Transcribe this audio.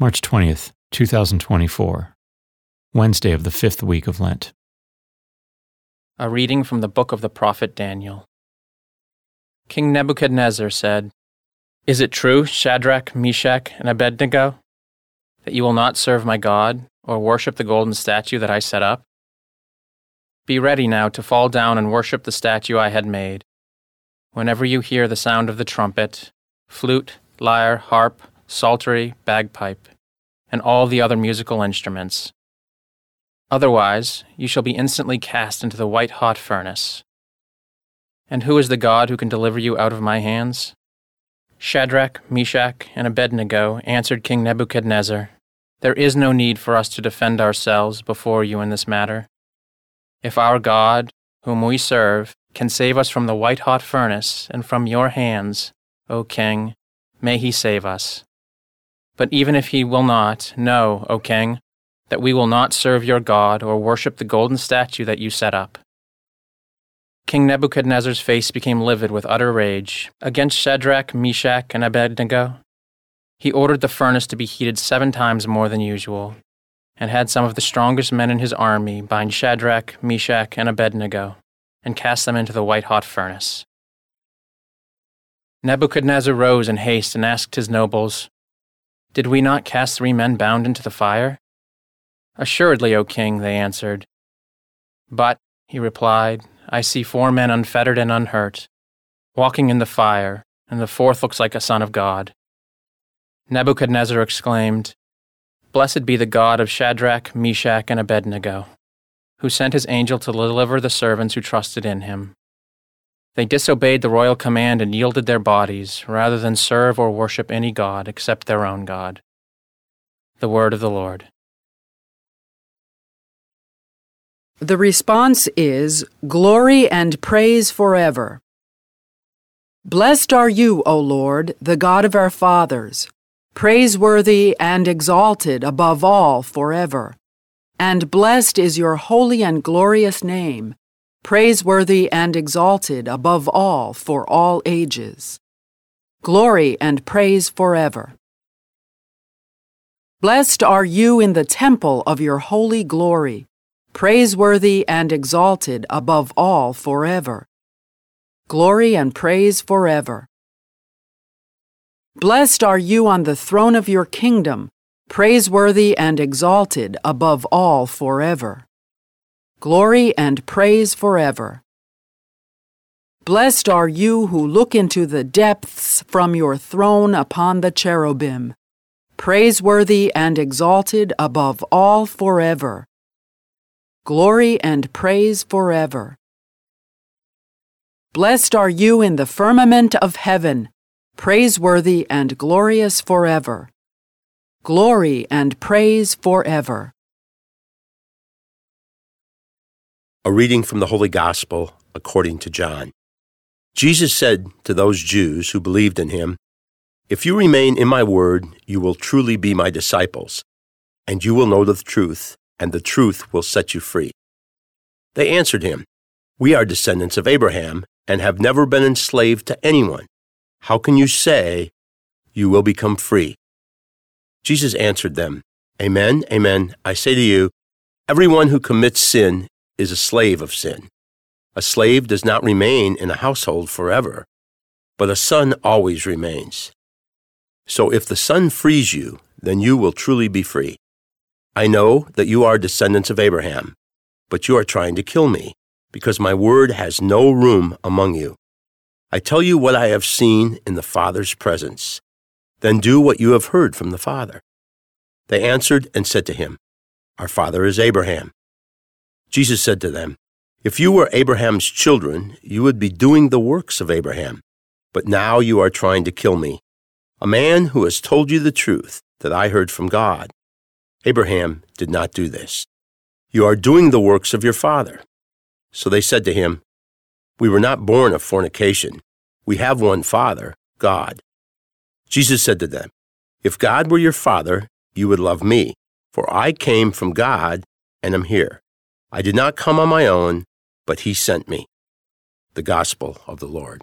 March 20th, 2024, Wednesday of the fifth week of Lent. A reading from the book of the prophet Daniel. King Nebuchadnezzar said, Is it true, Shadrach, Meshach, and Abednego, that you will not serve my God or worship the golden statue that I set up? Be ready now to fall down and worship the statue I had made. Whenever you hear the sound of the trumpet, flute, lyre, harp, psaltery, bagpipe, and all the other musical instruments. Otherwise, you shall be instantly cast into the white hot furnace. And who is the God who can deliver you out of my hands? Shadrach, Meshach, and Abednego answered King Nebuchadnezzar, There is no need for us to defend ourselves before you in this matter. If our God, whom we serve, can save us from the white hot furnace and from your hands, O king, may he save us. But even if he will not, know, O king, that we will not serve your God or worship the golden statue that you set up. King Nebuchadnezzar's face became livid with utter rage against Shadrach, Meshach, and Abednego. He ordered the furnace to be heated seven times more than usual, and had some of the strongest men in his army bind Shadrach, Meshach, and Abednego, and cast them into the white hot furnace. Nebuchadnezzar rose in haste and asked his nobles, did we not cast three men bound into the fire? Assuredly, O king, they answered. But, he replied, I see four men unfettered and unhurt, walking in the fire, and the fourth looks like a son of God. Nebuchadnezzar exclaimed, Blessed be the God of Shadrach, Meshach, and Abednego, who sent his angel to deliver the servants who trusted in him. They disobeyed the royal command and yielded their bodies, rather than serve or worship any god except their own God. The Word of the Lord. The response is Glory and praise forever. Blessed are you, O Lord, the God of our fathers, praiseworthy and exalted above all forever. And blessed is your holy and glorious name praiseworthy and exalted above all for all ages. Glory and praise forever. Blessed are you in the temple of your holy glory, praiseworthy and exalted above all forever. Glory and praise forever. Blessed are you on the throne of your kingdom, praiseworthy and exalted above all forever glory and praise forever. Blessed are you who look into the depths from your throne upon the cherubim, praiseworthy and exalted above all forever. Glory and praise forever. Blessed are you in the firmament of heaven, praiseworthy and glorious forever. Glory and praise forever. A reading from the Holy Gospel according to John. Jesus said to those Jews who believed in him, If you remain in my word, you will truly be my disciples, and you will know the truth, and the truth will set you free. They answered him, We are descendants of Abraham and have never been enslaved to anyone. How can you say you will become free? Jesus answered them, Amen, amen, I say to you, everyone who commits sin is a slave of sin. A slave does not remain in a household forever, but a son always remains. So if the son frees you, then you will truly be free. I know that you are descendants of Abraham, but you are trying to kill me, because my word has no room among you. I tell you what I have seen in the Father's presence. Then do what you have heard from the Father. They answered and said to him, Our father is Abraham. Jesus said to them, If you were Abraham's children, you would be doing the works of Abraham. But now you are trying to kill me, a man who has told you the truth that I heard from God. Abraham did not do this. You are doing the works of your father. So they said to him, We were not born of fornication. We have one Father, God. Jesus said to them, If God were your Father, you would love me, for I came from God and am here. I did not come on my own, but he sent me. The Gospel of the Lord.